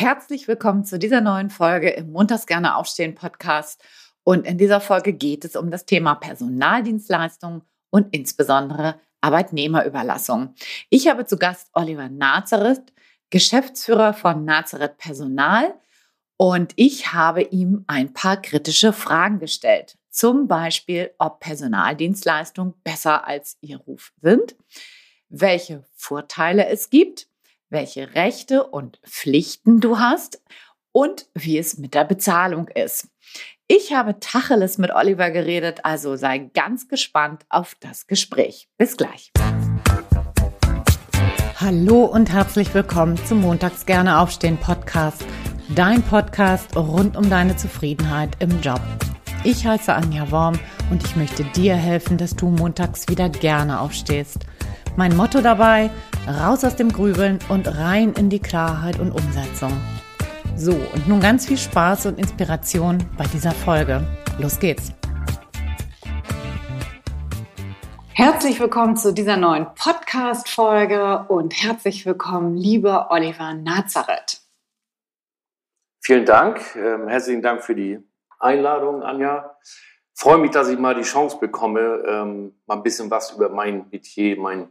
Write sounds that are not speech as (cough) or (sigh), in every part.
Herzlich willkommen zu dieser neuen Folge im Montags gerne aufstehen Podcast. Und in dieser Folge geht es um das Thema Personaldienstleistung und insbesondere Arbeitnehmerüberlassung. Ich habe zu Gast Oliver Nazareth, Geschäftsführer von Nazareth Personal. Und ich habe ihm ein paar kritische Fragen gestellt. Zum Beispiel, ob Personaldienstleistungen besser als ihr Ruf sind, welche Vorteile es gibt welche Rechte und Pflichten du hast und wie es mit der Bezahlung ist. Ich habe Tacheles mit Oliver geredet, also sei ganz gespannt auf das Gespräch. Bis gleich. Hallo und herzlich willkommen zum Montags gerne aufstehen Podcast, dein Podcast rund um deine Zufriedenheit im Job. Ich heiße Anja Worm und ich möchte dir helfen, dass du montags wieder gerne aufstehst. Mein Motto dabei, raus aus dem Grübeln und rein in die Klarheit und Umsetzung. So, und nun ganz viel Spaß und Inspiration bei dieser Folge. Los geht's! Herzlich willkommen zu dieser neuen Podcast-Folge und herzlich willkommen, lieber Oliver Nazareth. Vielen Dank. Ähm, herzlichen Dank für die Einladung, Anja. Ich freue mich, dass ich mal die Chance bekomme, ähm, mal ein bisschen was über mein Metier, mein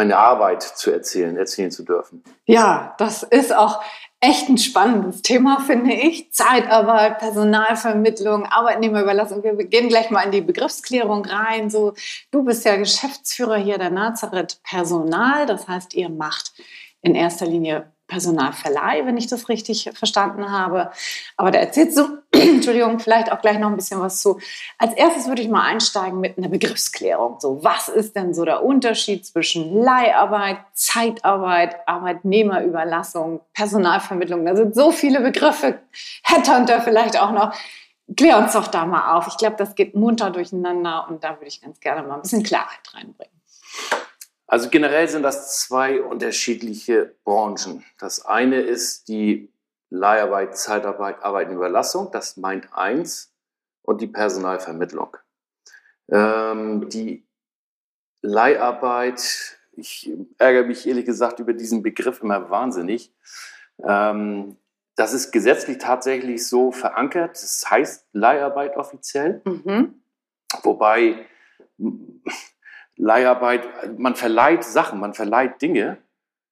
meine Arbeit zu erzählen, erzählen zu dürfen. Ja, das ist auch echt ein spannendes Thema, finde ich. Zeitarbeit, Personalvermittlung, Arbeitnehmerüberlassung. Wir gehen gleich mal in die Begriffsklärung rein. So, du bist ja Geschäftsführer hier der Nazareth Personal. Das heißt, ihr macht in erster Linie Personalverleih, wenn ich das richtig verstanden habe. Aber da erzählst du, (clears throat) Entschuldigung, vielleicht auch gleich noch ein bisschen was zu. Als erstes würde ich mal einsteigen mit einer Begriffsklärung. So, was ist denn so der Unterschied zwischen Leiharbeit, Zeitarbeit, Arbeitnehmerüberlassung, Personalvermittlung? Da sind so viele Begriffe, Headhunter vielleicht auch noch. Klär uns doch da mal auf. Ich glaube, das geht munter durcheinander und da würde ich ganz gerne mal ein bisschen Klarheit reinbringen. Also generell sind das zwei unterschiedliche Branchen. Das eine ist die Leiharbeit, Zeitarbeit, Arbeitenüberlassung, das meint eins, und die Personalvermittlung. Ähm, die Leiharbeit, ich ärgere mich ehrlich gesagt über diesen Begriff immer wahnsinnig. Ähm, das ist gesetzlich tatsächlich so verankert. Das heißt Leiharbeit offiziell. Mhm. Wobei Leiharbeit, man verleiht Sachen, man verleiht Dinge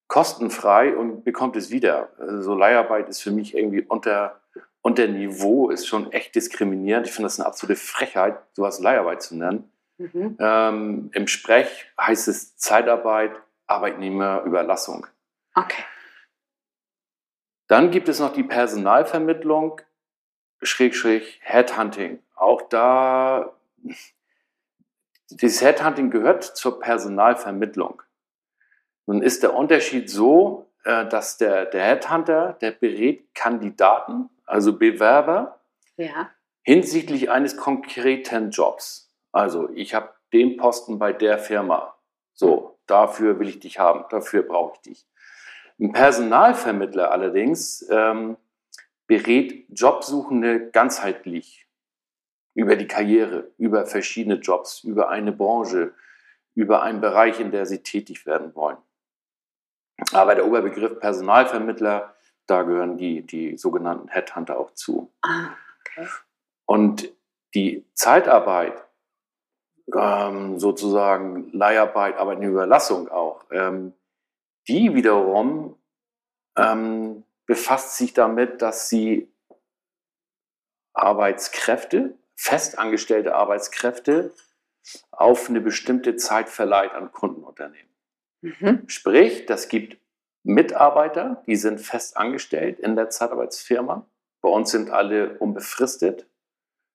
kostenfrei und bekommt es wieder. Also Leiharbeit ist für mich irgendwie unter, unter Niveau, ist schon echt diskriminierend. Ich finde das eine absolute Frechheit, sowas Leiharbeit zu nennen. Mhm. Ähm, Im Sprech heißt es Zeitarbeit, Arbeitnehmerüberlassung. Okay. Dann gibt es noch die Personalvermittlung, Schrägstrich Headhunting. Auch da dieses Headhunting gehört zur Personalvermittlung. Nun ist der Unterschied so, äh, dass der, der Headhunter, der berät Kandidaten, also Bewerber, ja. hinsichtlich eines konkreten Jobs. Also ich habe den Posten bei der Firma. So, dafür will ich dich haben, dafür brauche ich dich. Ein Personalvermittler allerdings ähm, berät Jobsuchende ganzheitlich über die Karriere, über verschiedene Jobs, über eine Branche, über einen Bereich, in der sie tätig werden wollen. Aber der Oberbegriff Personalvermittler, da gehören die, die sogenannten Headhunter auch zu. Ah, okay. Und die Zeitarbeit, ähm, sozusagen Leiharbeit, aber eine Überlassung auch, ähm, die wiederum ähm, befasst sich damit, dass sie Arbeitskräfte, festangestellte Arbeitskräfte auf eine bestimmte Zeit verleiht an Kundenunternehmen. Mhm. Sprich, das gibt Mitarbeiter, die sind fest angestellt in der Zeitarbeitsfirma. Bei uns sind alle unbefristet,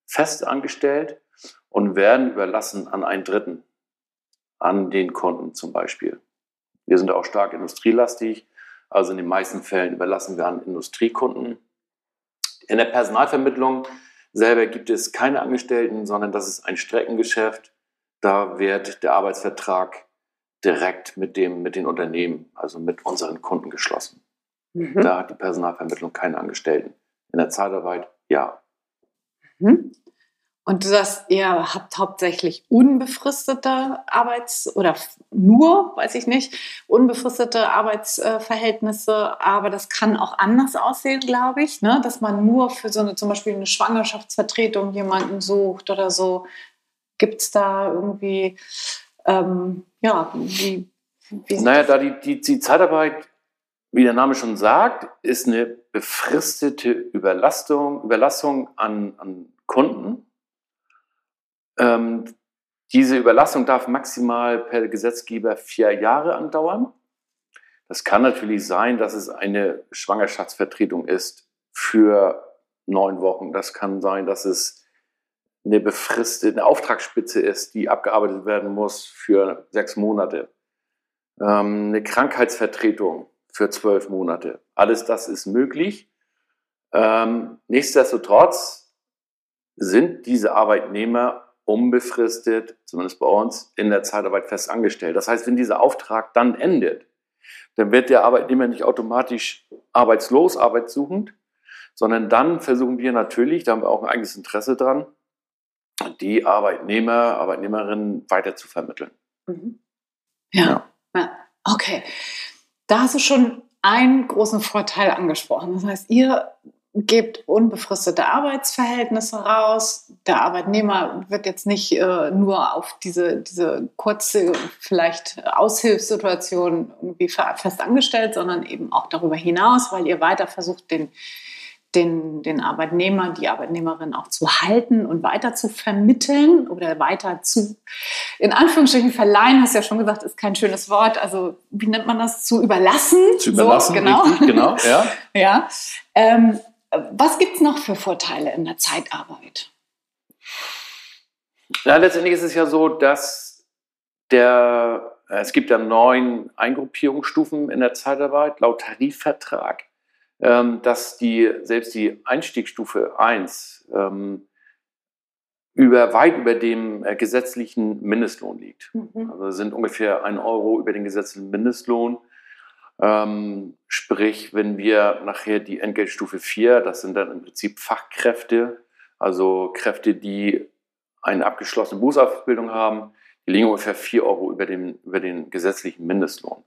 fest angestellt und werden überlassen an einen Dritten, an den Kunden zum Beispiel. Wir sind auch stark industrielastig, also in den meisten Fällen überlassen wir an Industriekunden. In der Personalvermittlung selber gibt es keine Angestellten, sondern das ist ein Streckengeschäft. Da wird der Arbeitsvertrag direkt mit, dem, mit den Unternehmen, also mit unseren Kunden geschlossen. Mhm. Da hat die Personalvermittlung keine Angestellten. In der Zeitarbeit ja. Mhm. Und du sagst, ihr habt hauptsächlich unbefristete Arbeits- oder nur, weiß ich nicht, unbefristete Arbeitsverhältnisse, aber das kann auch anders aussehen, glaube ich, ne? dass man nur für so eine zum Beispiel eine Schwangerschaftsvertretung jemanden sucht oder so. Gibt es da irgendwie, ähm, ja, wie, wie Naja, da die, die, die Zeitarbeit, wie der Name schon sagt, ist eine befristete Überlastung, Überlassung an, an Kunden ähm, diese Überlassung darf maximal per Gesetzgeber vier Jahre andauern. Das kann natürlich sein, dass es eine Schwangerschaftsvertretung ist für neun Wochen. Das kann sein, dass es eine befristete eine Auftragsspitze ist, die abgearbeitet werden muss für sechs Monate. Ähm, eine Krankheitsvertretung für zwölf Monate. Alles das ist möglich. Ähm, nichtsdestotrotz sind diese Arbeitnehmer unbefristet, zumindest bei uns, in der Zeitarbeit fest angestellt. Das heißt, wenn dieser Auftrag dann endet, dann wird der Arbeitnehmer nicht automatisch arbeitslos, arbeitssuchend, sondern dann versuchen wir natürlich, da haben wir auch ein eigenes Interesse dran, die Arbeitnehmer, Arbeitnehmerinnen weiter zu vermitteln. Mhm. Ja. ja, okay. Da hast du schon einen großen Vorteil angesprochen. Das heißt, ihr gebt unbefristete Arbeitsverhältnisse raus. Der Arbeitnehmer wird jetzt nicht äh, nur auf diese, diese kurze, vielleicht Aushilfssituation irgendwie fest angestellt, sondern eben auch darüber hinaus, weil ihr weiter versucht, den, den, den Arbeitnehmer, die Arbeitnehmerin auch zu halten und weiter zu vermitteln oder weiter zu, in Anführungsstrichen verleihen, hast du ja schon gesagt, ist kein schönes Wort. Also, wie nennt man das? Zu überlassen. Zu überlassen, so, genau. Richtig, genau, (laughs) ja. ja. Ähm, was gibt es noch für Vorteile in der Zeitarbeit? Ja, letztendlich ist es ja so, dass der, es gibt ja neun Eingruppierungsstufen in der Zeitarbeit laut Tarifvertrag, dass die, selbst die Einstiegsstufe 1 ähm, über, weit über dem äh, gesetzlichen Mindestlohn liegt. Mhm. Also sind ungefähr ein Euro über den gesetzlichen Mindestlohn. Ähm, sprich, wenn wir nachher die Entgeltstufe 4, das sind dann im Prinzip Fachkräfte, also Kräfte, die eine abgeschlossene Berufsausbildung haben, die liegen ungefähr 4 Euro über, dem, über den gesetzlichen Mindestlohn.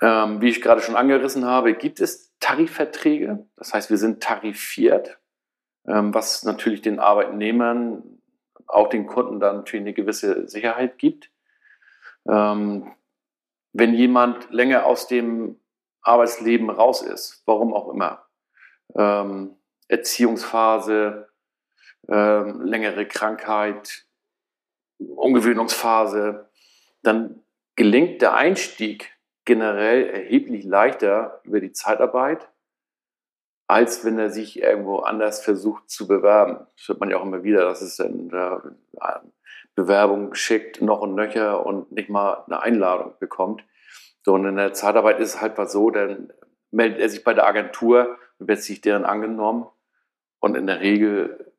Ähm, wie ich gerade schon angerissen habe, gibt es Tarifverträge. Das heißt, wir sind tarifiert, ähm, was natürlich den Arbeitnehmern, auch den Kunden dann natürlich eine gewisse Sicherheit gibt. Ähm, wenn jemand länger aus dem Arbeitsleben raus ist, warum auch immer, ähm, Erziehungsphase, ähm, längere Krankheit, Ungewöhnungsphase, dann gelingt der Einstieg generell erheblich leichter über die Zeitarbeit, als wenn er sich irgendwo anders versucht zu bewerben. Das hört man ja auch immer wieder, dass es dann äh, Bewerbung schickt, noch und nöcher und nicht mal eine Einladung bekommt. So, und in der Zeitarbeit ist es halt was so, dann meldet er sich bei der Agentur und wird sich deren angenommen. Und in der Regel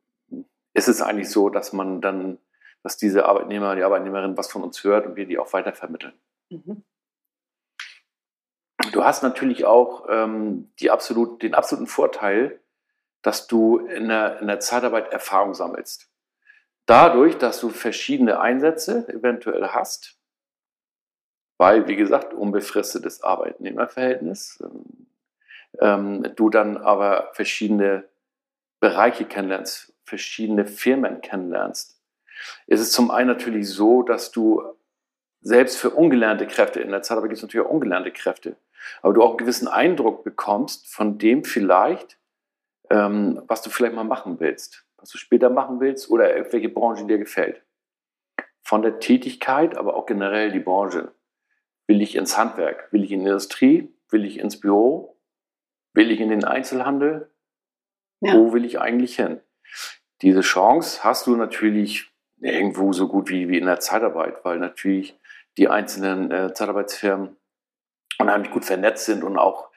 ist es eigentlich so, dass man dann, dass diese Arbeitnehmer, die Arbeitnehmerin was von uns hört und wir die auch weitervermitteln. Mhm. Du hast natürlich auch ähm, die absolut, den absoluten Vorteil, dass du in der, in der Zeitarbeit Erfahrung sammelst. Dadurch, dass du verschiedene Einsätze eventuell hast, weil, wie gesagt, unbefristetes Arbeitnehmerverhältnis, ähm, du dann aber verschiedene Bereiche kennenlernst, verschiedene Firmen kennenlernst, ist es zum einen natürlich so, dass du selbst für ungelernte Kräfte, in der Zeit aber gibt es natürlich auch ungelernte Kräfte, aber du auch einen gewissen Eindruck bekommst von dem vielleicht, ähm, was du vielleicht mal machen willst was du später machen willst oder welche Branche dir gefällt. Von der Tätigkeit, aber auch generell die Branche. Will ich ins Handwerk? Will ich in die Industrie? Will ich ins Büro? Will ich in den Einzelhandel? Ja. Wo will ich eigentlich hin? Diese Chance hast du natürlich irgendwo so gut wie, wie in der Zeitarbeit, weil natürlich die einzelnen äh, Zeitarbeitsfirmen unheimlich gut vernetzt sind und auch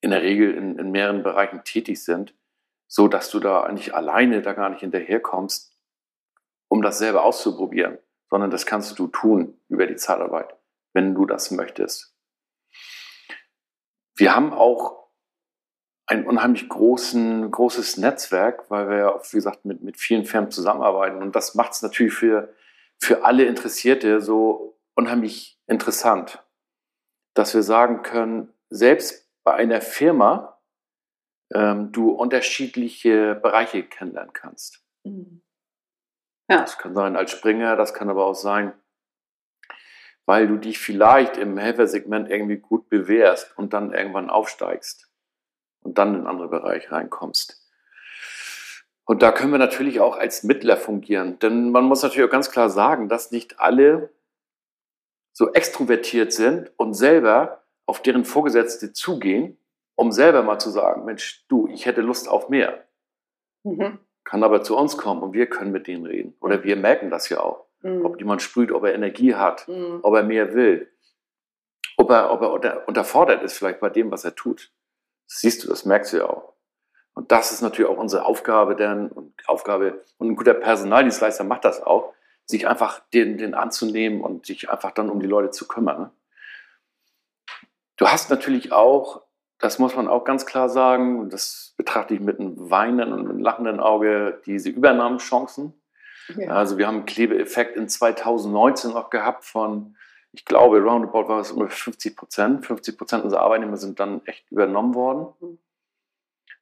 in der Regel in, in mehreren Bereichen tätig sind so dass du da eigentlich alleine da gar nicht hinterherkommst, um das selber auszuprobieren, sondern das kannst du tun über die Zeitarbeit, wenn du das möchtest. Wir haben auch ein unheimlich großen, großes Netzwerk, weil wir ja, wie gesagt, mit, mit vielen Firmen zusammenarbeiten. Und das macht es natürlich für, für alle Interessierte so unheimlich interessant, dass wir sagen können, selbst bei einer Firma ähm, du unterschiedliche Bereiche kennenlernen kannst. Mhm. Ja. Das kann sein als Springer, das kann aber auch sein, weil du dich vielleicht im Helfersegment irgendwie gut bewährst und dann irgendwann aufsteigst und dann in andere Bereiche reinkommst. Und da können wir natürlich auch als Mittler fungieren. Denn man muss natürlich auch ganz klar sagen, dass nicht alle so extrovertiert sind und selber auf deren Vorgesetzte zugehen, um selber mal zu sagen, Mensch, du, ich hätte Lust auf mehr. Mhm. Kann aber zu uns kommen und wir können mit denen reden. Oder wir merken das ja auch. Mhm. Ob jemand sprüht, ob er Energie hat, mhm. ob er mehr will. Ob er, ob er unterfordert ist vielleicht bei dem, was er tut. Das siehst du, das merkst du ja auch. Und das ist natürlich auch unsere Aufgabe, denn und Aufgabe und ein guter Personaldienstleister macht das auch, sich einfach den, den anzunehmen und sich einfach dann um die Leute zu kümmern. Ne? Du hast natürlich auch, das muss man auch ganz klar sagen, und das betrachte ich mit einem weinenden und einem lachenden Auge, diese Übernahmechancen. Ja. Also wir haben einen Klebeeffekt in 2019 noch gehabt von ich glaube, roundabout war es ungefähr 50 Prozent. 50 Prozent unserer Arbeitnehmer sind dann echt übernommen worden. Mhm.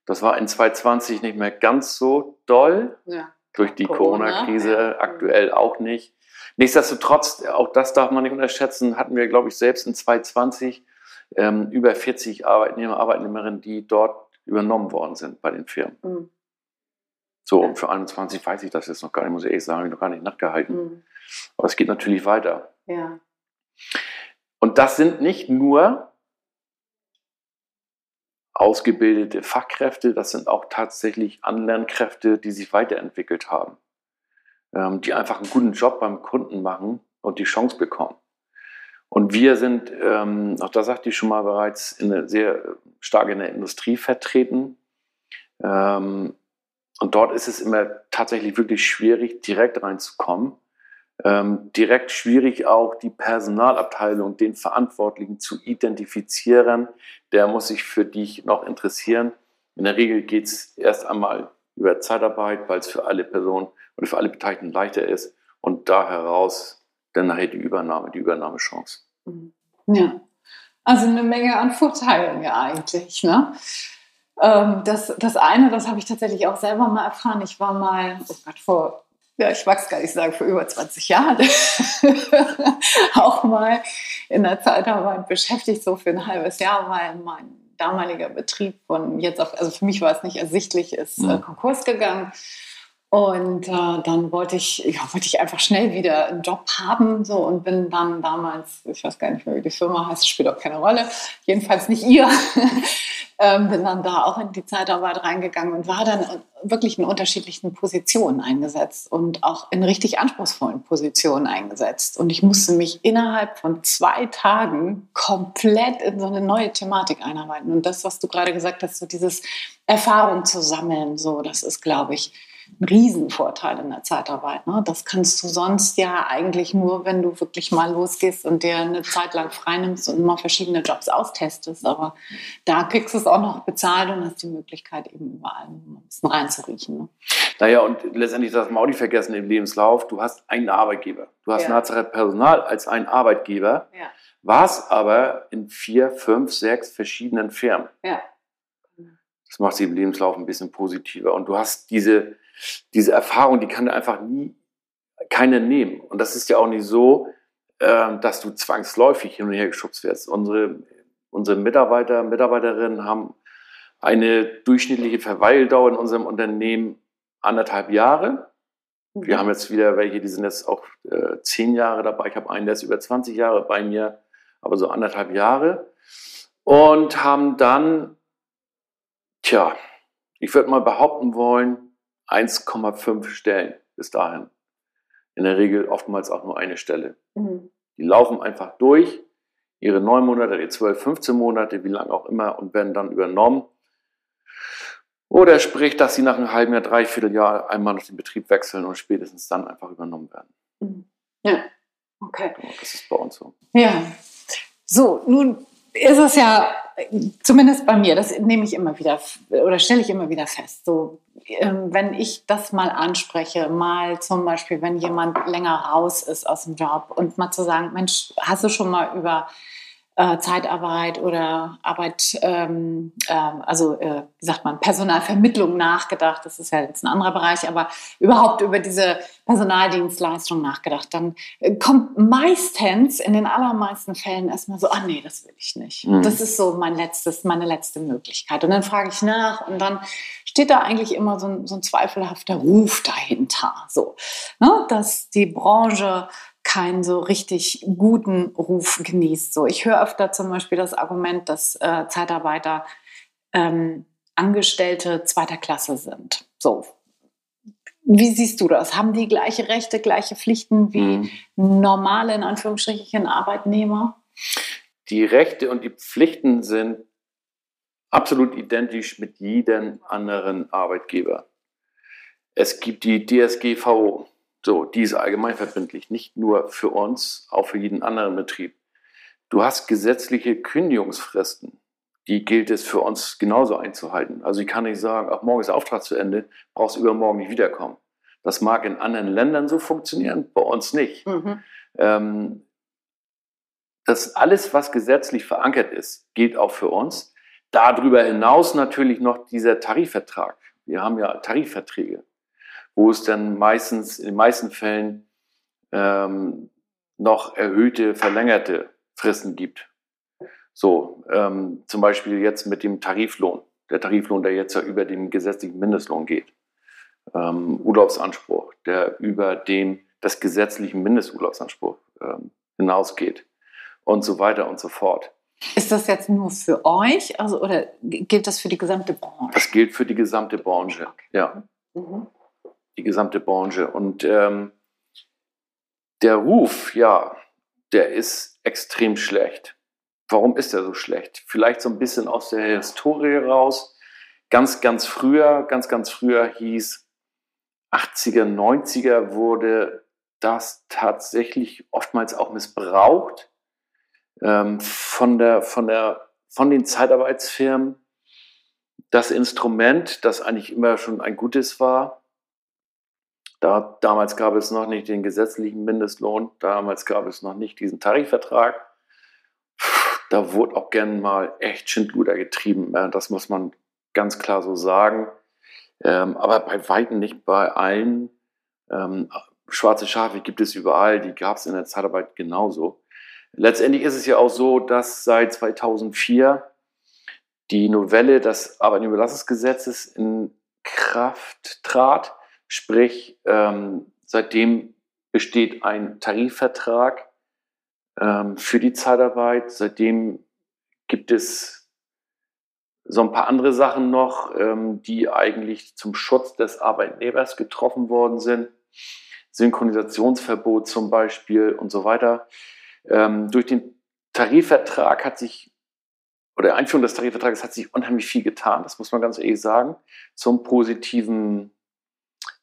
Das war in 2020 nicht mehr ganz so doll. Ja. Durch die Corona-Krise Corona aktuell auch nicht. Nichtsdestotrotz, auch das darf man nicht unterschätzen, hatten wir, glaube ich, selbst in 2020 ähm, über 40 Arbeitnehmer, Arbeitnehmerinnen, die dort übernommen worden sind bei den Firmen. Mhm. So, und für 21 weiß ich das jetzt noch gar nicht, muss ich ehrlich sagen, habe ich noch gar nicht nachgehalten. Mhm. Aber es geht natürlich weiter. Ja. Und das sind nicht nur ausgebildete Fachkräfte, das sind auch tatsächlich Anlernkräfte, die sich weiterentwickelt haben, ähm, die einfach einen guten Job beim Kunden machen und die Chance bekommen. Und wir sind, ähm, auch da sagte ich schon mal bereits, in sehr stark in der Industrie vertreten. Ähm, und dort ist es immer tatsächlich wirklich schwierig, direkt reinzukommen ähm, direkt schwierig auch die Personalabteilung, den Verantwortlichen zu identifizieren. Der muss sich für dich noch interessieren. In der Regel geht es erst einmal über Zeitarbeit, weil es für alle Personen oder für alle Beteiligten leichter ist und da heraus dann nachher die Übernahme, die Übernahmechance. Mhm. Ja, also eine Menge an Vorteilen ja eigentlich. Ne? Ähm, das, das eine, das habe ich tatsächlich auch selber mal erfahren. Ich war mal, oh Gott, vor ja, ich mag es gar nicht sagen, vor über 20 Jahren (laughs) auch mal in der Zeitarbeit beschäftigt, so für ein halbes Jahr, weil mein damaliger Betrieb von jetzt auf, also für mich war es nicht ersichtlich, ist äh, Konkurs gegangen. Und äh, dann wollte ich, ja, wollte ich einfach schnell wieder einen Job haben so und bin dann damals, ich weiß gar nicht mehr, wie die Firma heißt, spielt auch keine Rolle, jedenfalls nicht ihr, (laughs) ähm, bin dann da auch in die Zeitarbeit reingegangen und war dann wirklich in unterschiedlichen Positionen eingesetzt und auch in richtig anspruchsvollen Positionen eingesetzt. Und ich musste mich innerhalb von zwei Tagen komplett in so eine neue Thematik einarbeiten. Und das, was du gerade gesagt hast, so dieses Erfahrung zu sammeln, so, das ist, glaube ich, ein Riesenvorteil in der Zeitarbeit. Ne? Das kannst du sonst ja eigentlich nur, wenn du wirklich mal losgehst und dir eine Zeit lang freinimmst und mal verschiedene Jobs austestest. Aber da kriegst du es auch noch bezahlt und hast die Möglichkeit, eben überall ein bisschen reinzuriechen. Ne? Naja, und letztendlich das Maudi vergessen im Lebenslauf. Du hast einen Arbeitgeber. Du hast ja. Nazareth Personal als einen Arbeitgeber. Ja. Warst aber in vier, fünf, sechs verschiedenen Firmen. Ja. Das macht sie im Lebenslauf ein bisschen positiver. Und du hast diese, diese Erfahrung, die kann einfach nie keiner nehmen. Und das ist ja auch nicht so, äh, dass du zwangsläufig hin und her geschubst wirst. Unsere, unsere Mitarbeiter, Mitarbeiterinnen haben eine durchschnittliche Verweildauer in unserem Unternehmen anderthalb Jahre. Wir mhm. haben jetzt wieder welche, die sind jetzt auch äh, zehn Jahre dabei. Ich habe einen, der ist über 20 Jahre bei mir, aber so anderthalb Jahre. Und haben dann, tja, ich würde mal behaupten wollen, 1,5 Stellen bis dahin. In der Regel oftmals auch nur eine Stelle. Mhm. Die laufen einfach durch, ihre neun Monate, ihre zwölf, 15 Monate, wie lange auch immer, und werden dann übernommen. Oder sprich, dass sie nach einem halben Jahr, dreiviertel Jahr einmal noch den Betrieb wechseln und spätestens dann einfach übernommen werden. Mhm. Ja, okay. Das ist bei uns so. Ja. So, nun ist es ja zumindest bei mir, das nehme ich immer wieder oder stelle ich immer wieder fest. So, ähm, wenn ich das mal anspreche, mal zum Beispiel, wenn jemand länger raus ist aus dem Job und mal zu sagen, Mensch, hast du schon mal über äh, Zeitarbeit oder Arbeit, ähm, äh, also äh, wie sagt man, Personalvermittlung nachgedacht. Das ist ja jetzt ein anderer Bereich, aber überhaupt über diese Personaldienstleistung nachgedacht. Dann äh, kommt meistens in den allermeisten Fällen erstmal so, ah nee, das will ich nicht. Mhm. Das ist so mein letztes, meine letzte Möglichkeit. Und dann frage ich nach und dann steht da eigentlich immer so ein, so ein zweifelhafter Ruf dahinter. So, ne? dass die Branche keinen so richtig guten Ruf genießt. So, ich höre öfter zum Beispiel das Argument, dass äh, Zeitarbeiter ähm, Angestellte zweiter Klasse sind. So, wie siehst du das? Haben die gleiche Rechte, gleiche Pflichten wie mhm. normale, in Anführungsstrichen, Arbeitnehmer? Die Rechte und die Pflichten sind absolut identisch mit jedem anderen Arbeitgeber. Es gibt die DSGVO, so, die ist allgemeinverbindlich, nicht nur für uns, auch für jeden anderen Betrieb. Du hast gesetzliche Kündigungsfristen. Die gilt es für uns genauso einzuhalten. Also ich kann nicht sagen, ach, morgen ist der Auftrag zu Ende, brauchst übermorgen nicht wiederkommen. Das mag in anderen Ländern so funktionieren, bei uns nicht. Mhm. Ähm, das alles, was gesetzlich verankert ist, gilt auch für uns. Darüber hinaus natürlich noch dieser Tarifvertrag. Wir haben ja Tarifverträge wo es dann meistens, in den meisten Fällen ähm, noch erhöhte, verlängerte Fristen gibt. So, ähm, zum Beispiel jetzt mit dem Tariflohn. Der Tariflohn, der jetzt ja über den gesetzlichen Mindestlohn geht. Ähm, Urlaubsanspruch, der über den des gesetzlichen Mindesturlaubsanspruch ähm, hinausgeht und so weiter und so fort. Ist das jetzt nur für euch also, oder gilt das für die gesamte Branche? Das gilt für die gesamte Branche, okay. ja. Mhm die gesamte Branche. Und ähm, der Ruf, ja, der ist extrem schlecht. Warum ist er so schlecht? Vielleicht so ein bisschen aus der Historie raus. Ganz, ganz früher, ganz, ganz früher hieß 80er, 90er wurde das tatsächlich oftmals auch missbraucht ähm, von, der, von, der, von den Zeitarbeitsfirmen. Das Instrument, das eigentlich immer schon ein gutes war, da, damals gab es noch nicht den gesetzlichen Mindestlohn, damals gab es noch nicht diesen Tarifvertrag. Da wurde auch gern mal echt Schindluder getrieben. Das muss man ganz klar so sagen. Ähm, aber bei Weitem nicht bei allen. Ähm, schwarze Schafe gibt es überall, die gab es in der Zeitarbeit genauso. Letztendlich ist es ja auch so, dass seit 2004 die Novelle des Arbeitnehmerüberlassungsgesetzes in Kraft trat Sprich, ähm, seitdem besteht ein Tarifvertrag ähm, für die Zeitarbeit. Seitdem gibt es so ein paar andere Sachen noch, ähm, die eigentlich zum Schutz des Arbeitnehmers getroffen worden sind. Synchronisationsverbot zum Beispiel und so weiter. Ähm, durch den Tarifvertrag hat sich oder Einführung des Tarifvertrages hat sich unheimlich viel getan, das muss man ganz ehrlich sagen, zum positiven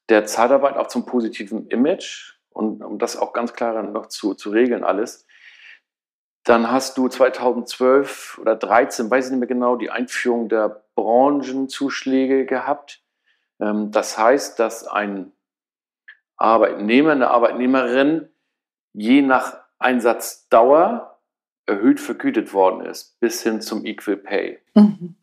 der Zeitarbeit auch zum positiven Image und um das auch ganz klar noch zu, zu regeln alles. Dann hast du 2012 oder 2013, weiß ich nicht mehr genau, die Einführung der Branchenzuschläge gehabt. Ähm, das heißt, dass ein Arbeitnehmer, eine Arbeitnehmerin je nach Einsatzdauer erhöht vergütet worden ist, bis hin zum Equal Pay. Mhm.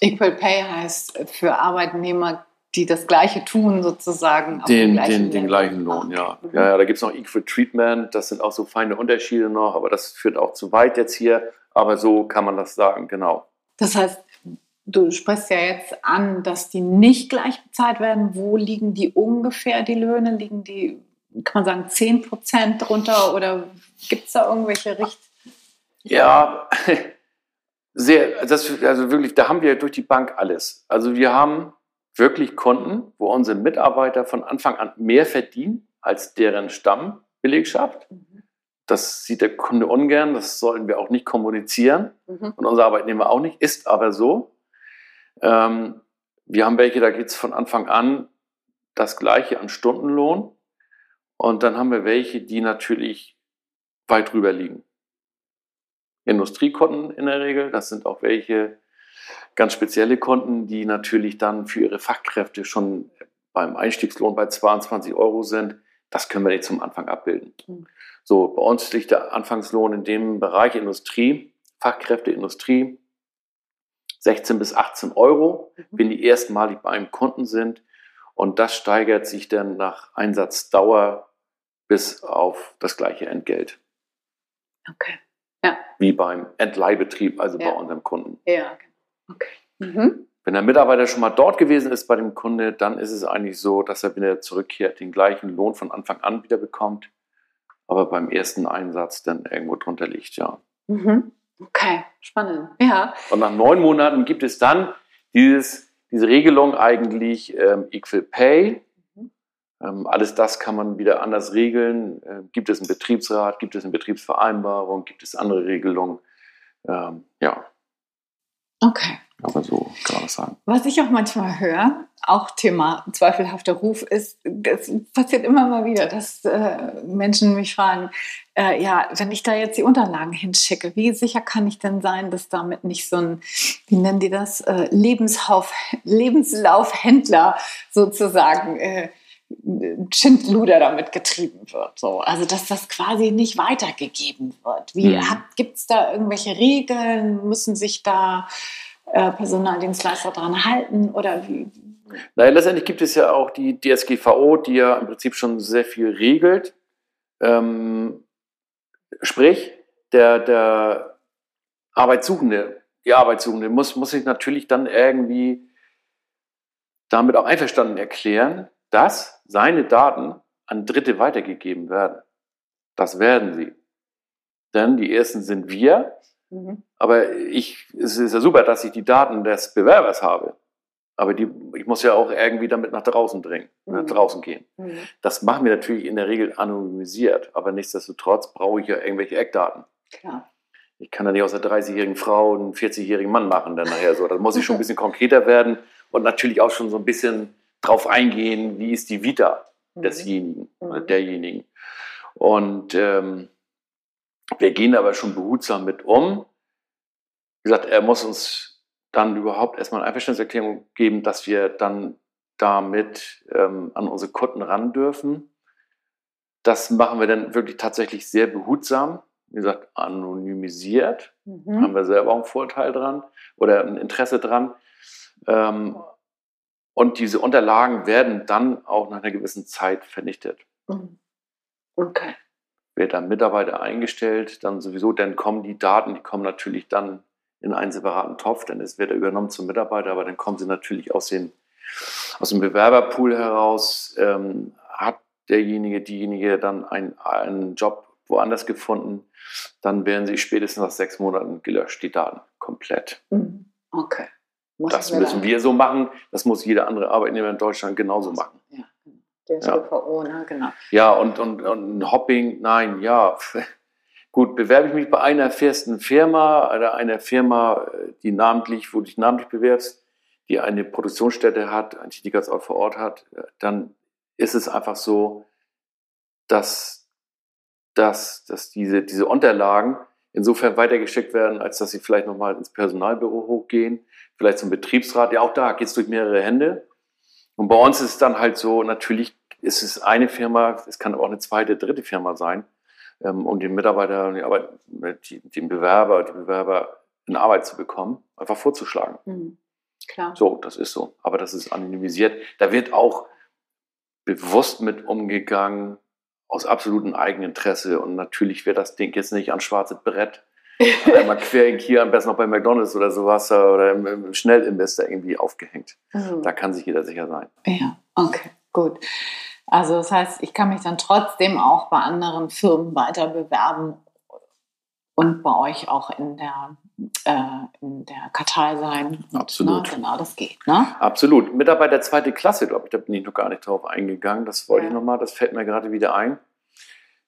Equal Pay heißt für Arbeitnehmer die das Gleiche tun, sozusagen. Den, den, den, den, gleichen Lohn, ja. Mhm. Ja, ja, da gibt es noch Equal Treatment, das sind auch so feine Unterschiede noch, aber das führt auch zu weit jetzt hier. Aber so kann man das sagen, genau. Das heißt, du sprichst ja jetzt an, dass die nicht gleich bezahlt werden. Wo liegen die ungefähr, die Löhne? Liegen die, kann man sagen, 10 Prozent drunter oder gibt es da irgendwelche Richt? Ja, (laughs) sehr, das, also wirklich, da haben wir durch die Bank alles. Also wir haben wirklich Konten, wo unsere Mitarbeiter von Anfang an mehr verdienen als deren Stammbelegschaft. Mhm. Das sieht der Kunde ungern, das sollten wir auch nicht kommunizieren mhm. und unsere Arbeitnehmer auch nicht, ist aber so. Ähm, wir haben welche, da geht es von Anfang an das gleiche an Stundenlohn und dann haben wir welche, die natürlich weit drüber liegen. Industriekonten in der Regel. Das sind auch welche ganz spezielle Konten, die natürlich dann für ihre Fachkräfte schon beim Einstiegslohn bei 22 Euro sind. Das können wir nicht zum Anfang abbilden. Mhm. So, bei uns liegt der Anfangslohn in dem Bereich Industrie, Fachkräfte, Industrie, 16 bis 18 Euro, mhm. wenn die erstmalig bei einem Kunden sind. Und das steigert sich dann nach Einsatzdauer bis auf das gleiche Entgelt. Okay. Ja. Wie beim Entleihbetrieb, also ja. bei unserem Kunden. Ja. Okay. Mhm. Wenn der Mitarbeiter schon mal dort gewesen ist bei dem Kunde, dann ist es eigentlich so, dass er, wenn er zurückkehrt, den gleichen Lohn von Anfang an wieder bekommt, aber beim ersten Einsatz dann irgendwo drunter liegt, ja. Mhm. Okay, spannend. Ja. Und nach neun Monaten gibt es dann dieses, diese Regelung eigentlich ähm, Equal Pay. Mhm. Ähm, alles das kann man wieder anders regeln. Äh, gibt es einen Betriebsrat, gibt es eine Betriebsvereinbarung, gibt es andere Regelungen? Ähm, ja. Okay. Aber so kann man das sagen. Was ich auch manchmal höre, auch Thema zweifelhafter Ruf, ist, das passiert immer mal wieder, dass äh, Menschen mich fragen, äh, ja, wenn ich da jetzt die Unterlagen hinschicke, wie sicher kann ich denn sein, dass damit nicht so ein, wie nennen die das, äh, Lebenslauf, Lebenslaufhändler sozusagen äh, Schindluder damit getrieben wird. So. Also dass das quasi nicht weitergegeben wird. Wie mhm. gibt es da irgendwelche Regeln? Müssen sich da äh, Personaldienstleister daran halten oder wie? Naja, letztendlich gibt es ja auch die DSGVO, die ja im Prinzip schon sehr viel regelt. Ähm, sprich, der, der Arbeitssuchende, die Arbeitssuchende muss, muss sich natürlich dann irgendwie damit auch einverstanden erklären, dass seine Daten an Dritte weitergegeben werden. Das werden sie. Denn die ersten sind wir, mhm. aber ich, es ist ja super, dass ich die Daten des Bewerbers habe. Aber die, ich muss ja auch irgendwie damit nach draußen dringen, mhm. nach draußen gehen. Mhm. Das machen wir natürlich in der Regel anonymisiert, aber nichtsdestotrotz brauche ich ja irgendwelche Eckdaten. Klar. Ich kann da nicht aus einer 30-jährigen Frau einen 40-jährigen Mann machen, dann nachher so. Da muss ich schon ein bisschen konkreter werden und natürlich auch schon so ein bisschen drauf eingehen, wie ist die Vita mhm. desjenigen oder mhm. derjenigen. Und ähm, wir gehen aber schon behutsam mit um. Wie gesagt, er muss uns dann überhaupt erstmal eine Einverständniserklärung geben, dass wir dann damit ähm, an unsere Kunden ran dürfen. Das machen wir dann wirklich tatsächlich sehr behutsam. Wie gesagt, anonymisiert. Mhm. Haben wir selber auch einen Vorteil dran oder ein Interesse dran. Ähm, und diese Unterlagen werden dann auch nach einer gewissen Zeit vernichtet. Mhm. Okay. Wird dann Mitarbeiter eingestellt, dann sowieso, dann kommen die Daten, die kommen natürlich dann in einen separaten Topf, denn es wird übernommen zum Mitarbeiter, aber dann kommen sie natürlich aus, den, aus dem Bewerberpool heraus. Ähm, hat derjenige, diejenige dann ein, einen Job woanders gefunden, dann werden sie spätestens nach sechs Monaten gelöscht, die Daten komplett. Mhm. Okay. Muss das müssen wir so machen, das muss jeder andere Arbeitnehmer in Deutschland genauso machen. Ja, der SGVO, ja. ne? genau. Ja, und, und, und ein Hopping, nein, ja. (laughs) Gut, bewerbe ich mich bei einer festen Firma oder einer Firma, die namentlich, wo du dich namentlich bewerbst, die eine Produktionsstätte hat, einen Tätigkeitsort vor Ort hat, dann ist es einfach so, dass, dass, dass diese, diese Unterlagen insofern weitergeschickt werden, als dass sie vielleicht nochmal ins Personalbüro hochgehen, vielleicht zum Betriebsrat. Ja, auch da geht es durch mehrere Hände. Und bei uns ist es dann halt so, natürlich ist es eine Firma, es kann aber auch eine zweite, dritte Firma sein, ähm, um den Mitarbeiter, die Arbeit, den Bewerber, die Bewerber in Arbeit zu bekommen, einfach vorzuschlagen. Mhm. Klar. So, das ist so. Aber das ist anonymisiert. Da wird auch bewusst mit umgegangen, aus absolutem Eigeninteresse. Und natürlich wäre das Ding jetzt nicht an schwarzes Brett. Einmal quer hier, am besten noch bei McDonalds oder sowas oder im, im Schnellimbiss da irgendwie aufgehängt. Mhm. Da kann sich jeder sicher sein. Ja, okay, gut. Also das heißt, ich kann mich dann trotzdem auch bei anderen Firmen weiter bewerben und bei euch auch in der, äh, in der Kartei sein. Absolut. Na, genau, das geht. Ne? Absolut. Mitarbeiter zweite Klasse, glaube ich, da bin ich noch gar nicht drauf eingegangen. Das wollte ja. ich nochmal, das fällt mir gerade wieder ein.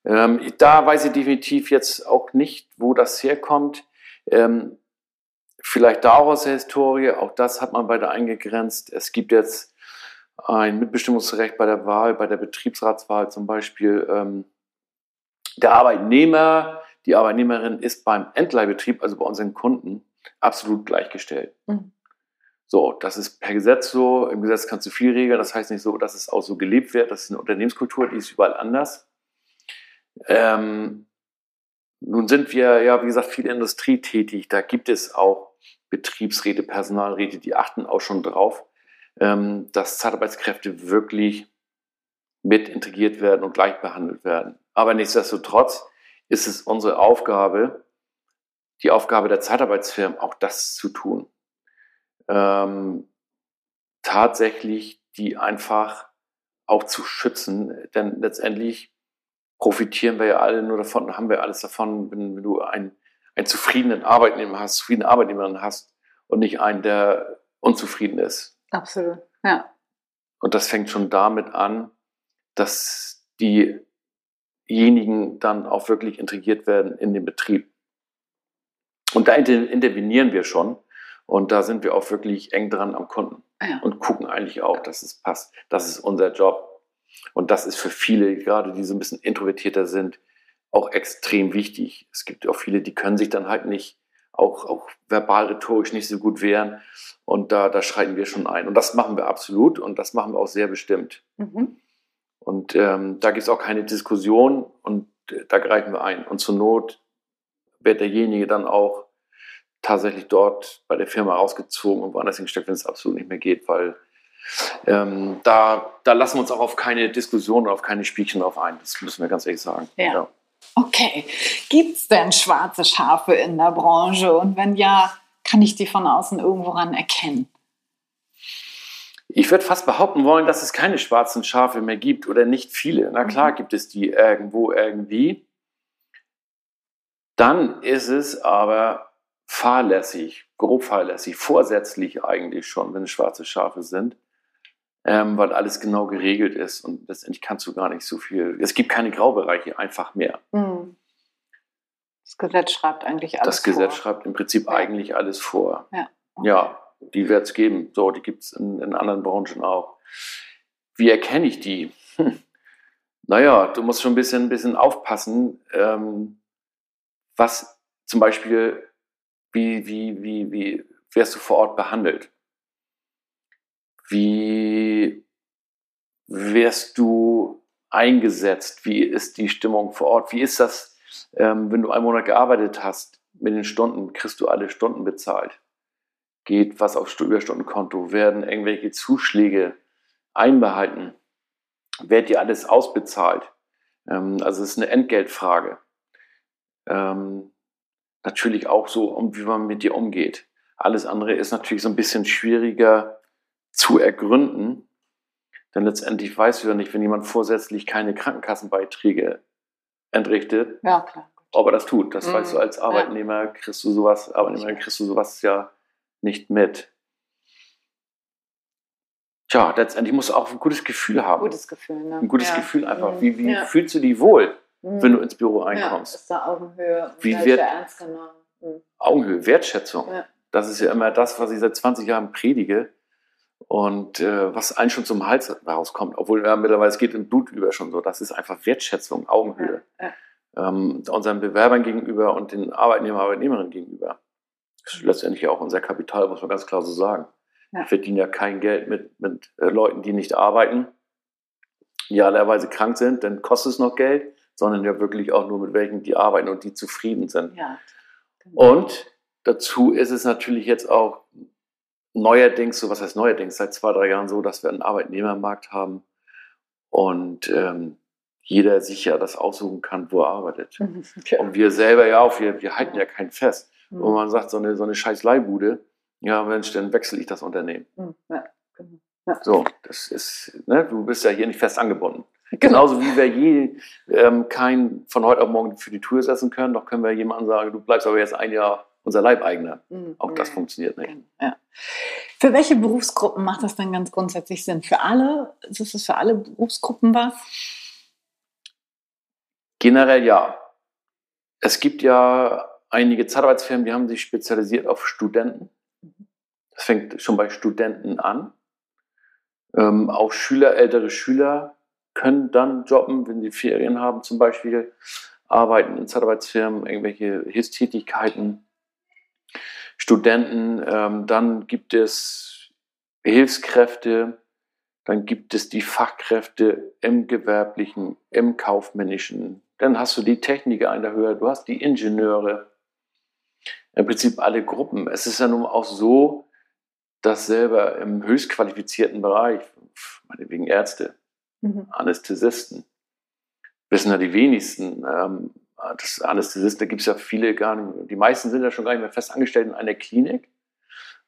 Ähm, da weiß ich definitiv jetzt auch nicht, wo das herkommt. Ähm, vielleicht da auch aus der Historie, auch das hat man weiter eingegrenzt. Es gibt jetzt ein Mitbestimmungsrecht bei der Wahl, bei der Betriebsratswahl zum Beispiel. Ähm, der Arbeitnehmer die Arbeitnehmerin ist beim Endleihbetrieb, also bei unseren Kunden, absolut gleichgestellt. Mhm. So, das ist per Gesetz so. Im Gesetz kannst du viel regeln. Das heißt nicht so, dass es auch so gelebt wird. Das ist eine Unternehmenskultur, die ist überall anders. Ähm, nun sind wir ja, wie gesagt, viel Industrie tätig. Da gibt es auch Betriebsräte, Personalräte, die achten auch schon drauf, ähm, dass Zeitarbeitskräfte wirklich mit integriert werden und gleich behandelt werden. Aber nichtsdestotrotz ist es unsere Aufgabe, die Aufgabe der Zeitarbeitsfirmen, auch das zu tun. Ähm, tatsächlich die einfach auch zu schützen, denn letztendlich profitieren wir ja alle nur davon, haben wir alles davon, wenn, wenn du einen, einen zufriedenen Arbeitnehmer hast, zufriedene Arbeitnehmerin hast und nicht einen, der unzufrieden ist. Absolut, ja. Und das fängt schon damit an, dass diejenigen dann auch wirklich integriert werden in den Betrieb. Und da intervenieren wir schon. Und da sind wir auch wirklich eng dran am Kunden ja. und gucken eigentlich auch, dass es passt. Das ist unser Job. Und das ist für viele, gerade die so ein bisschen introvertierter sind, auch extrem wichtig. Es gibt auch viele, die können sich dann halt nicht auch, auch verbal rhetorisch nicht so gut wehren. Und da, da schreiten wir schon ein. Und das machen wir absolut und das machen wir auch sehr bestimmt. Mhm. Und ähm, da gibt es auch keine Diskussion und äh, da greifen wir ein. Und zur Not wird derjenige dann auch tatsächlich dort bei der Firma rausgezogen und woanders hingesteckt, wenn es absolut nicht mehr geht, weil ähm, da, da lassen wir uns auch auf keine Diskussion oder auf keine Spielchen drauf ein. Das müssen wir ganz ehrlich sagen. Ja. ja. Okay. Gibt es denn schwarze Schafe in der Branche? Und wenn ja, kann ich die von außen irgendwo ran erkennen? Ich würde fast behaupten wollen, dass es keine schwarzen Schafe mehr gibt oder nicht viele. Na klar mhm. gibt es die irgendwo irgendwie. Dann ist es aber fahrlässig, grob fahrlässig, vorsätzlich eigentlich schon, wenn es schwarze Schafe sind, ähm, weil alles genau geregelt ist und letztendlich kannst du gar nicht so viel. Es gibt keine Graubereiche einfach mehr. Mhm. Das Gesetz schreibt eigentlich alles vor. Das Gesetz vor. schreibt im Prinzip ja. eigentlich alles vor. Ja. Okay. ja die wird es geben. So, die gibt es in, in, anderen Branchen auch. Wie erkenne ich die? Hm. Naja, du musst schon ein bisschen, ein bisschen aufpassen, ähm, was zum Beispiel, wie, wie, wie, wie wirst du vor Ort behandelt? Wie wirst du eingesetzt? Wie ist die Stimmung vor Ort? Wie ist das, ähm, wenn du einen Monat gearbeitet hast? Mit den Stunden kriegst du alle Stunden bezahlt geht was aufs Überstundenkonto, werden irgendwelche Zuschläge einbehalten, wird dir alles ausbezahlt. Ähm, also es ist eine Entgeltfrage. Ähm, natürlich auch so, um, wie man mit dir umgeht. Alles andere ist natürlich so ein bisschen schwieriger zu ergründen, denn letztendlich weißt du ja nicht, wenn jemand vorsätzlich keine Krankenkassenbeiträge entrichtet, ja, ob er das tut. Das mhm. weißt du als Arbeitnehmer, kriegst du sowas, Arbeitnehmer kriegst du sowas ja nicht mit. Tja, letztendlich musst du auch ein gutes Gefühl haben. Gutes Gefühl, ne? Ein gutes ja. Gefühl einfach. Mhm. Wie, wie ja. fühlst du dich wohl, mhm. wenn du ins Büro einkommst? Ja, ist da Augenhöhe. Wie wird ernst genommen. Mhm. Augenhöhe, Wertschätzung. Das ist ja immer das, was ich seit 20 Jahren predige und äh, was einen schon zum Hals rauskommt, obwohl ja, mittlerweile es geht im Blut über schon so. Das ist einfach Wertschätzung, Augenhöhe. Ähm, unseren Bewerbern gegenüber und den Arbeitnehmer, Arbeitnehmerinnen gegenüber. Das ist letztendlich auch unser Kapital, muss man ganz klar so sagen. Ja. Wir verdienen ja kein Geld mit, mit äh, Leuten, die nicht arbeiten, die allerweise krank sind, dann kostet es noch Geld, sondern ja wirklich auch nur mit welchen, die arbeiten und die zufrieden sind. Ja, genau. Und dazu ist es natürlich jetzt auch neuerdings, so was heißt neuerdings, seit zwei, drei Jahren so, dass wir einen Arbeitnehmermarkt haben und ähm, jeder sich ja das aussuchen kann, wo er arbeitet. (laughs) Ja. Und wir selber ja auch, wir, wir halten ja kein Fest. Mhm. Wo man sagt, so eine, so eine scheiß Leihbude, ja Mensch, dann wechsle ich das Unternehmen. Mhm. Ja, genau. Ja. So, das ist, ne, du bist ja hier nicht fest angebunden. (laughs) Genau. Genauso wie wir je ähm, kein von heute auf morgen für die Tour setzen können, doch können wir jemandem sagen, du bleibst aber jetzt ein Jahr unser Leibeigner. Mhm. Auch das funktioniert nicht. Genau. Ja. Für welche Berufsgruppen macht das dann ganz grundsätzlich Sinn? Für alle? Ist es für alle Berufsgruppen was? Generell ja. Es gibt ja einige Zeitarbeitsfirmen, die haben sich spezialisiert auf Studenten. Das fängt schon bei Studenten an. Ähm, auch Schüler, ältere Schüler können dann jobben, wenn sie Ferien haben zum Beispiel. arbeiten in Zeitarbeitsfirmen, irgendwelche Hilfstätigkeiten, Studenten. Ähm, dann gibt es Hilfskräfte, dann gibt es die Fachkräfte im gewerblichen, im kaufmännischen. Dann hast du die Techniker in der Höhe, du hast die Ingenieure. Im Prinzip alle Gruppen. Es ist ja nun auch so, dass selber im höchst qualifizierten Bereich, meinetwegen Ärzte, mhm. Anästhesisten, wissen ja die wenigsten. Ähm, das Anästhesisten, da gibt es ja viele gar nicht. Die meisten sind ja schon gar nicht mehr fest angestellt in einer Klinik,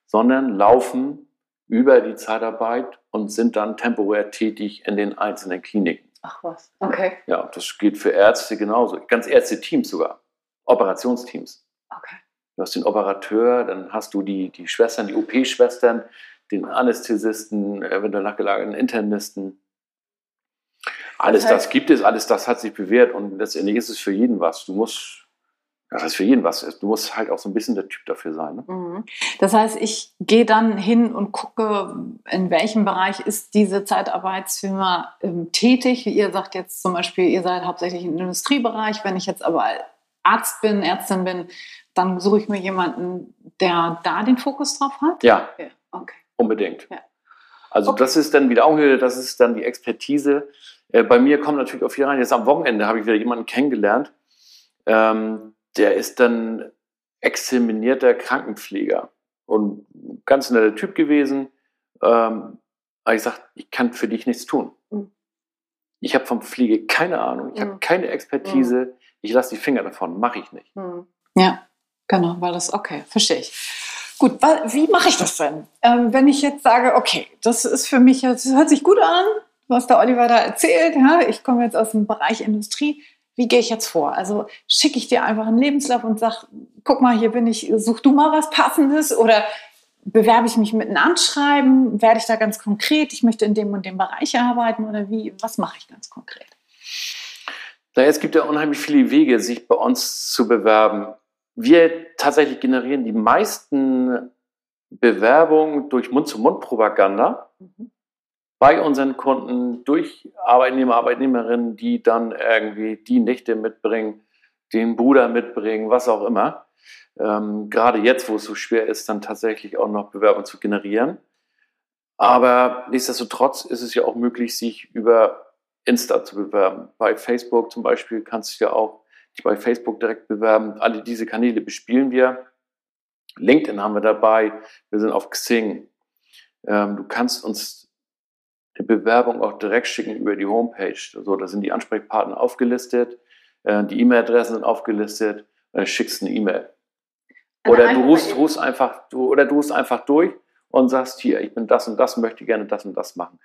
sondern laufen über die Zeitarbeit und sind dann temporär tätig in den einzelnen Kliniken. Ach was, okay. Ja, das gilt für Ärzte genauso. Ganz Ärzte-Teams sogar. Operationsteams. Okay. Du hast den Operateur, dann hast du die, die Schwestern, die OP-Schwestern, den Anästhesisten, eventuell nachgelagerten Internisten. Alles das, heißt, das gibt es, alles das hat sich bewährt und letztendlich ist es für jeden was. Du musst, das ist für jeden was. Du musst halt auch so ein bisschen der Typ dafür sein. Ne? Mhm. Das heißt, ich gehe dann hin und gucke, in welchem Bereich ist diese Zeitarbeitsfirma ähm, tätig. Ihr sagt jetzt zum Beispiel, ihr seid hauptsächlich im Industriebereich. Wenn ich jetzt aber Arzt bin, Ärztin bin, dann suche ich mir jemanden, der da den Fokus drauf hat. Ja, okay. okay. unbedingt. Ja. Also okay. das ist dann wieder Augenhöhe, das ist dann die Expertise. Äh, bei mir kommt natürlich auch viel rein. Jetzt am Wochenende habe ich wieder jemanden kennengelernt, ähm, der ist dann examinierter Krankenpfleger und ganz netter Typ gewesen. Ähm, aber ich sage, ich kann für dich nichts tun. Mhm. Ich habe vom Pflege keine Ahnung, ich mhm. habe keine Expertise, mhm. ich lasse die Finger davon, mache ich nicht. Mhm. Ja, genau, weil das, okay, verstehe ich. Gut, wie mache ich das denn? Ähm, wenn ich jetzt sage, okay, das ist für mich, das hört sich gut an, was der Oliver da erzählt. Ja? Ich komme jetzt aus dem Bereich Industrie. Wie gehe ich jetzt vor? Also schicke ich dir einfach einen Lebenslauf und sage, guck mal, hier bin ich, such du mal was Passendes oder bewerbe ich mich mit einem Anschreiben? Werde ich da ganz konkret? Ich möchte in dem und dem Bereich arbeiten oder wie? Was mache ich ganz konkret? Naja, es gibt ja unheimlich viele Wege, sich bei uns zu bewerben. Wir tatsächlich generieren die meisten Bewerbungen durch Mund-zu-Mund-Propaganda. Mhm bei unseren Kunden durch Arbeitnehmer, Arbeitnehmerinnen, die dann irgendwie die Nichte mitbringen, den Bruder mitbringen, was auch immer. Ähm, gerade jetzt, wo es so schwer ist, dann tatsächlich auch noch Bewerbung zu generieren. Aber nichtsdestotrotz ist es ja auch möglich, sich über Insta zu bewerben. Bei Facebook zum Beispiel kannst du ja auch dich bei Facebook direkt bewerben. Alle diese Kanäle bespielen wir. LinkedIn haben wir dabei. Wir sind auf Xing. Ähm, du kannst uns die Bewerbung auch direkt schicken über die Homepage. Also, da sind die Ansprechpartner aufgelistet, äh, die E-Mail-Adressen sind aufgelistet, dann schickst eine E-Mail. Oder du rufst, rufst einfach, du, oder du rufst einfach durch und sagst hier, ich bin das und das, möchte gerne das und das machen.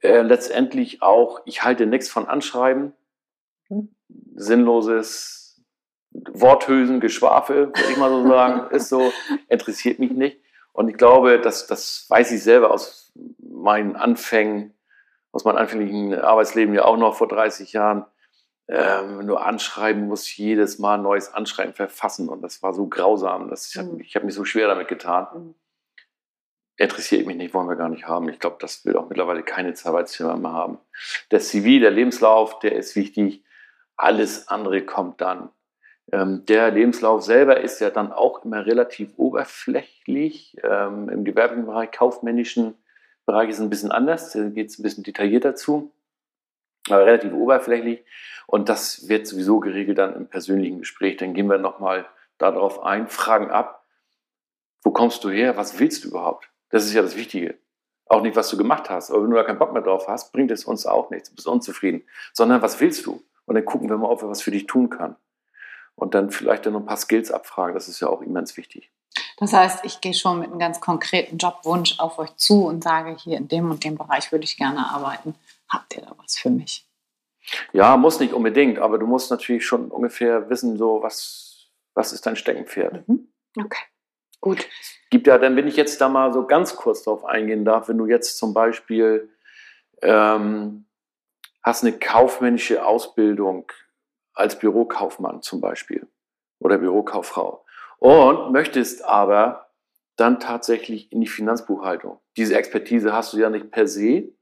Äh, letztendlich auch, ich halte nichts von Anschreiben, hm. sinnloses Worthülsen, Geschwafel, würde ich mal so sagen, (laughs) ist so, interessiert mich nicht. Und ich glaube, das, das weiß ich selber aus meinen Anfängen, aus meinem anfänglichen Arbeitsleben ja auch noch vor 30 Jahren, ähm, nur anschreiben muss, jedes Mal ein neues Anschreiben verfassen. Und das war so grausam. Das, ich habe mhm. hab mich so schwer damit getan. Mhm. Interessiert mich nicht, wollen wir gar nicht haben. Ich glaube, das will auch mittlerweile keine Arbeitsfirma mehr haben. Der CV, der Lebenslauf, der ist wichtig. Alles andere kommt dann. Ähm, der Lebenslauf selber ist ja dann auch immer relativ oberflächlich. Ähm, Im gewerblichen Bereich, kaufmännischen Bereich ist es ein bisschen anders, da geht es ein bisschen detaillierter zu, aber relativ oberflächlich. Und das wird sowieso geregelt dann im persönlichen Gespräch. Dann gehen wir nochmal darauf ein, fragen ab, wo kommst du her, was willst du überhaupt? Das ist ja das Wichtige. Auch nicht, was du gemacht hast. Aber wenn du da keinen Bock mehr drauf hast, bringt es uns auch nichts. Du bist unzufrieden. Sondern was willst du? Und dann gucken wir mal, ob wir was für dich tun können. Und dann vielleicht dann noch ein paar Skills abfragen. Das ist ja auch immens wichtig. Das heißt, ich gehe schon mit einem ganz konkreten Jobwunsch auf euch zu und sage, hier in dem und dem Bereich würde ich gerne arbeiten. Habt ihr da was für mich? Ja, muss nicht unbedingt, aber du musst natürlich schon ungefähr wissen, so was, was ist dein Steckenpferd. Mhm. Okay, gut. Gibt ja, dann wenn ich jetzt da mal so ganz kurz drauf eingehen darf, wenn du jetzt zum Beispiel ähm, hast eine kaufmännische Ausbildung als Bürokaufmann zum Beispiel oder Bürokauffrau und möchtest aber dann tatsächlich in die Finanzbuchhaltung. Diese Expertise hast du ja nicht per se,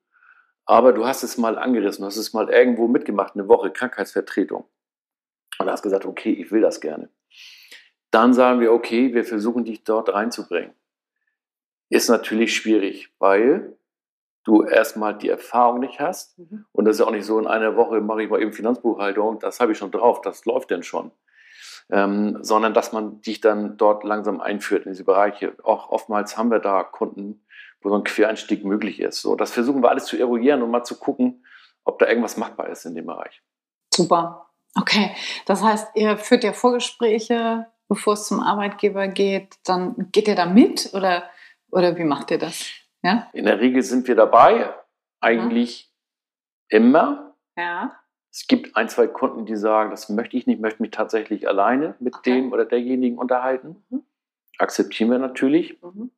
aber du hast es mal angerissen, du hast es mal irgendwo mitgemacht, eine Woche Krankheitsvertretung. Und hast gesagt, okay, ich will das gerne. Dann sagen wir, okay, wir versuchen dich dort reinzubringen. Ist natürlich schwierig, weil du erstmal die Erfahrung nicht hast. Mhm. Und das ist auch nicht so, in einer Woche mache ich mal eben Finanzbuchhaltung, das habe ich schon drauf, das läuft denn schon. Ähm, sondern dass man dich dann dort langsam einführt in diese Bereiche. Auch oftmals haben wir da Kunden, wo so ein Quereinstieg möglich ist. So, das versuchen wir alles zu eruieren und mal zu gucken, ob da irgendwas machbar ist in dem Bereich. Super. Okay. Das heißt, ihr führt ja Vorgespräche, bevor es zum Arbeitgeber geht. Dann geht ihr da mit oder, oder wie macht ihr das? Ja? In der Regel sind wir dabei, eigentlich mhm. immer. Ja. Es gibt ein, zwei Kunden, die sagen, das möchte ich nicht, möchte mich tatsächlich alleine mit okay. dem oder derjenigen unterhalten. Mhm. Akzeptieren wir natürlich. Mhm.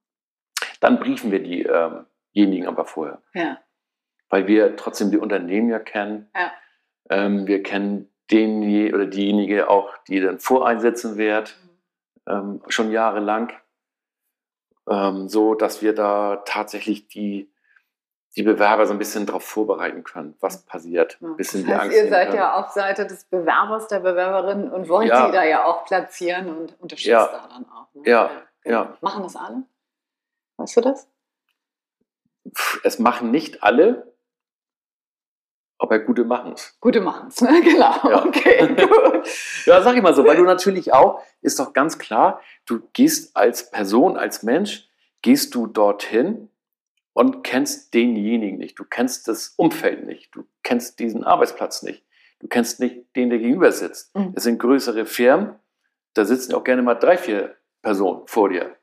Dann briefen wir diejenigen ähm aber vorher. Ja. Weil wir trotzdem die Unternehmen ja kennen. Ja. Ähm, wir kennen den oder diejenige auch, die dann voreinsetzen wird, mhm. ähm, schon jahrelang ähm, so dass wir da tatsächlich die, die Bewerber so ein bisschen darauf vorbereiten können, was passiert. Ein bisschen das heißt, ihr seid können. ja auf Seite des Bewerbers, der Bewerberin und wollt ja. die da ja auch platzieren und unterstützt ja. da dann auch. Ne? Ja. ja, genau. Machen das alle? Weißt du das? Es machen nicht alle, aber gute machen es. Gute machen es, ne? (laughs) genau. Ja. Okay, (laughs) gut. ja, sag ich mal so, weil du natürlich auch, ist doch ganz klar, du gehst als Person, als Mensch, gehst du dorthin und kennst denjenigen nicht. Du kennst das Umfeld nicht. Du kennst diesen Arbeitsplatz nicht. Du kennst nicht den, der gegenüber sitzt. Mhm. Es sind größere Firmen, da sitzen auch gerne mal drei, vier Personen vor dir.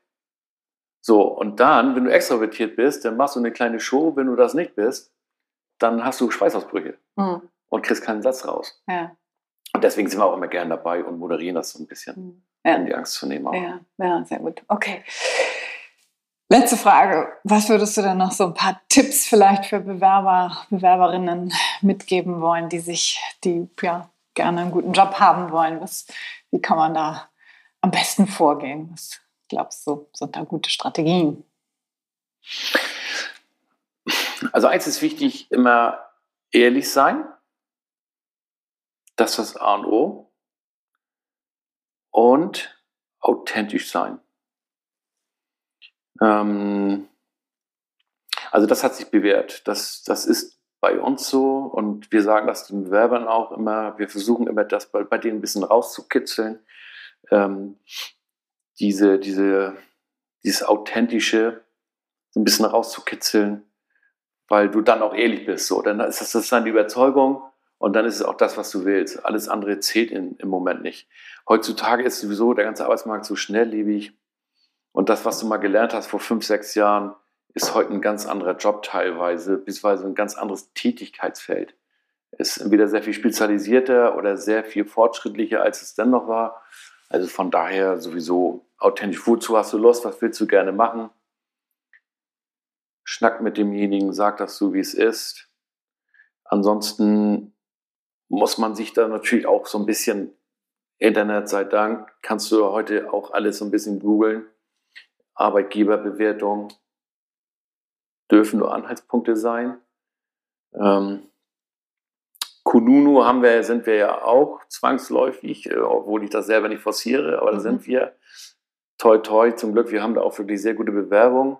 So, und dann, wenn du extrovertiert bist, dann machst du eine kleine Show. Wenn du das nicht bist, dann hast du Schweißausbrüche mhm. und kriegst keinen Satz raus. Ja. Und deswegen sind wir auch immer gerne dabei und moderieren das so ein bisschen, mhm. ja. um die Angst zu nehmen. Auch. Ja, ja, sehr gut. Okay. Letzte Frage. Was würdest du denn noch so ein paar Tipps vielleicht für Bewerber, Bewerberinnen mitgeben wollen, die sich, die ja gerne einen guten Job haben wollen? Was, wie kann man da am besten vorgehen? Was glaubst du, sind da gute Strategien? Also eins ist wichtig, immer ehrlich sein. Das ist das A und O. Und authentisch sein. Ähm, also das hat sich bewährt. Das, das ist bei uns so und wir sagen das den Bewerbern auch immer. Wir versuchen immer das bei, bei denen ein bisschen rauszukitzeln. Ähm, diese, diese, dieses Authentische ein bisschen rauszukitzeln weil du dann auch ehrlich bist. So, dann ist das, das dann die Überzeugung und dann ist es auch das, was du willst. Alles andere zählt in, im Moment nicht. Heutzutage ist sowieso der ganze Arbeitsmarkt so schnelllebig und das, was du mal gelernt hast vor fünf, sechs Jahren, ist heute ein ganz anderer Job teilweise, beziehungsweise ein ganz anderes Tätigkeitsfeld. Ist entweder sehr viel spezialisierter oder sehr viel fortschrittlicher, als es dennoch war. Also von daher sowieso authentisch. Wozu hast du Lust? Was willst du gerne machen? Schnack mit demjenigen, sag das so, wie es ist. Ansonsten muss man sich da natürlich auch so ein bisschen, Internet sei Dank, kannst du heute auch alles so ein bisschen googeln. Arbeitgeberbewertung dürfen nur Anhaltspunkte sein. Ähm, Kununu haben wir, sind wir ja auch zwangsläufig, äh, obwohl ich das selber nicht forciere, aber da mhm. sind wir. Toi, toi, zum Glück, wir haben da auch wirklich sehr gute Bewerbungen.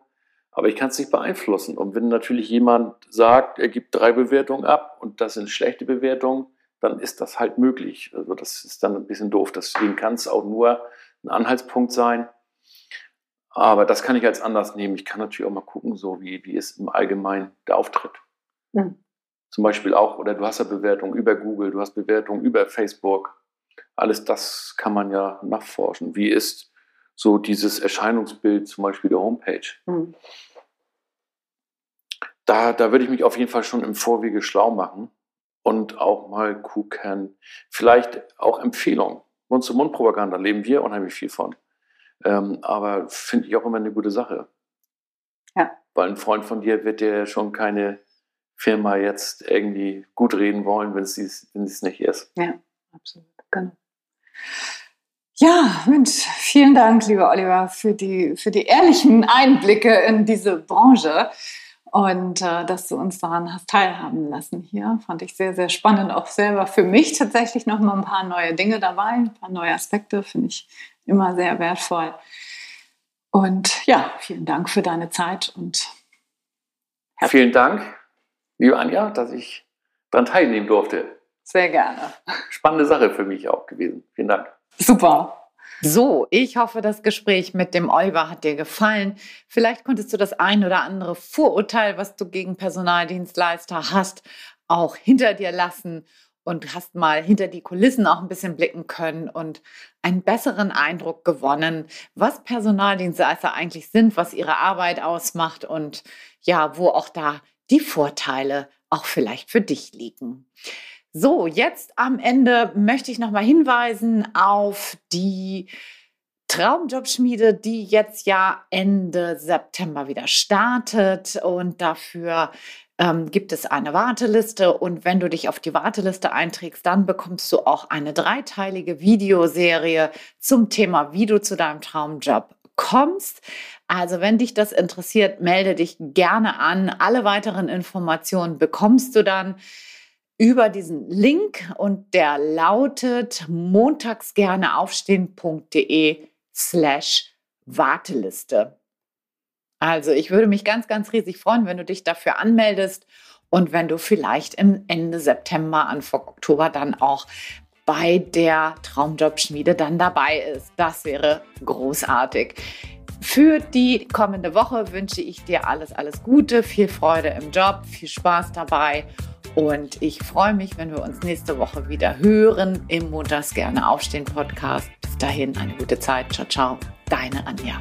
Aber ich kann es nicht beeinflussen. Und wenn natürlich jemand sagt, er gibt drei Bewertungen ab und das sind schlechte Bewertungen, dann ist das halt möglich. Also das ist dann ein bisschen doof. Deswegen kann es auch nur ein Anhaltspunkt sein. Aber das kann ich als Anlass nehmen. Ich kann natürlich auch mal gucken, so wie, wie ist im Allgemeinen der Auftritt. Mhm. Zum Beispiel auch, oder du hast ja Bewertungen über Google, du hast Bewertungen über Facebook. Alles das kann man ja nachforschen. Wie ist so dieses Erscheinungsbild zum Beispiel der Homepage. Mhm. Da, da würde ich mich auf jeden Fall schon im Vorwege schlau machen und auch mal gucken, vielleicht auch Empfehlungen. Mund-zu-Mund-Propaganda leben wir unheimlich viel von. Ähm, aber finde ich auch immer eine gute Sache. Ja. Weil ein Freund von dir wird dir schon keine Firma jetzt irgendwie gut reden wollen, wenn es wenn es nicht ist. Ja, absolut. Genau. Ja, Mensch, vielen Dank, lieber Oliver, für die, für die ehrlichen Einblicke in diese Branche. und äh, dass du uns daran hast teilhaben lassen hier. Fand ich sehr, sehr spannend. Auch selber für mich tatsächlich noch mal ein paar neue Dinge dabei, ein paar neue Aspekte, finde ich immer sehr wertvoll. Und ja, vielen Dank für deine Zeit und vielen Dank, liebe Anja, dass ich daran teilnehmen durfte. Sehr gerne. Spannende Sache für mich auch gewesen. Vielen Dank. Super. So, ich hoffe, das Gespräch mit dem Oliver hat dir gefallen. Vielleicht konntest du das ein oder andere Vorurteil, was du gegen Personaldienstleister hast, auch hinter dir lassen und hast mal hinter die Kulissen auch ein bisschen blicken können und einen besseren Eindruck gewonnen, was Personaldienstleister eigentlich sind, was ihre Arbeit ausmacht und ja, wo auch da die Vorteile auch vielleicht für dich liegen. So, jetzt am Ende möchte ich nochmal hinweisen auf die Traumjobschmiede, die jetzt ja Ende September wieder startet und dafür ähm, gibt es eine Warteliste und wenn du dich auf die Warteliste einträgst, dann bekommst du auch eine dreiteilige Videoserie zum Thema, wie du zu deinem Traumjob kommst. Also wenn dich das interessiert, melde dich gerne an. Alle weiteren Informationen bekommst du dann über diesen Link und der lautet montagsgerneaufstehen.de slash Warteliste. Also ich würde mich ganz, ganz riesig freuen, wenn du dich dafür anmeldest und wenn du vielleicht im Ende September, Anfang Oktober dann auch bei der Traumjobschmiede dann dabei ist. Das wäre großartig. Für die kommende Woche wünsche ich dir alles, alles Gute, viel Freude im Job, viel Spaß dabei und ich freue mich, wenn wir uns nächste Woche wieder hören im Montags gerne aufstehen Podcast. Bis dahin eine gute Zeit. Ciao, ciao. Deine Anja.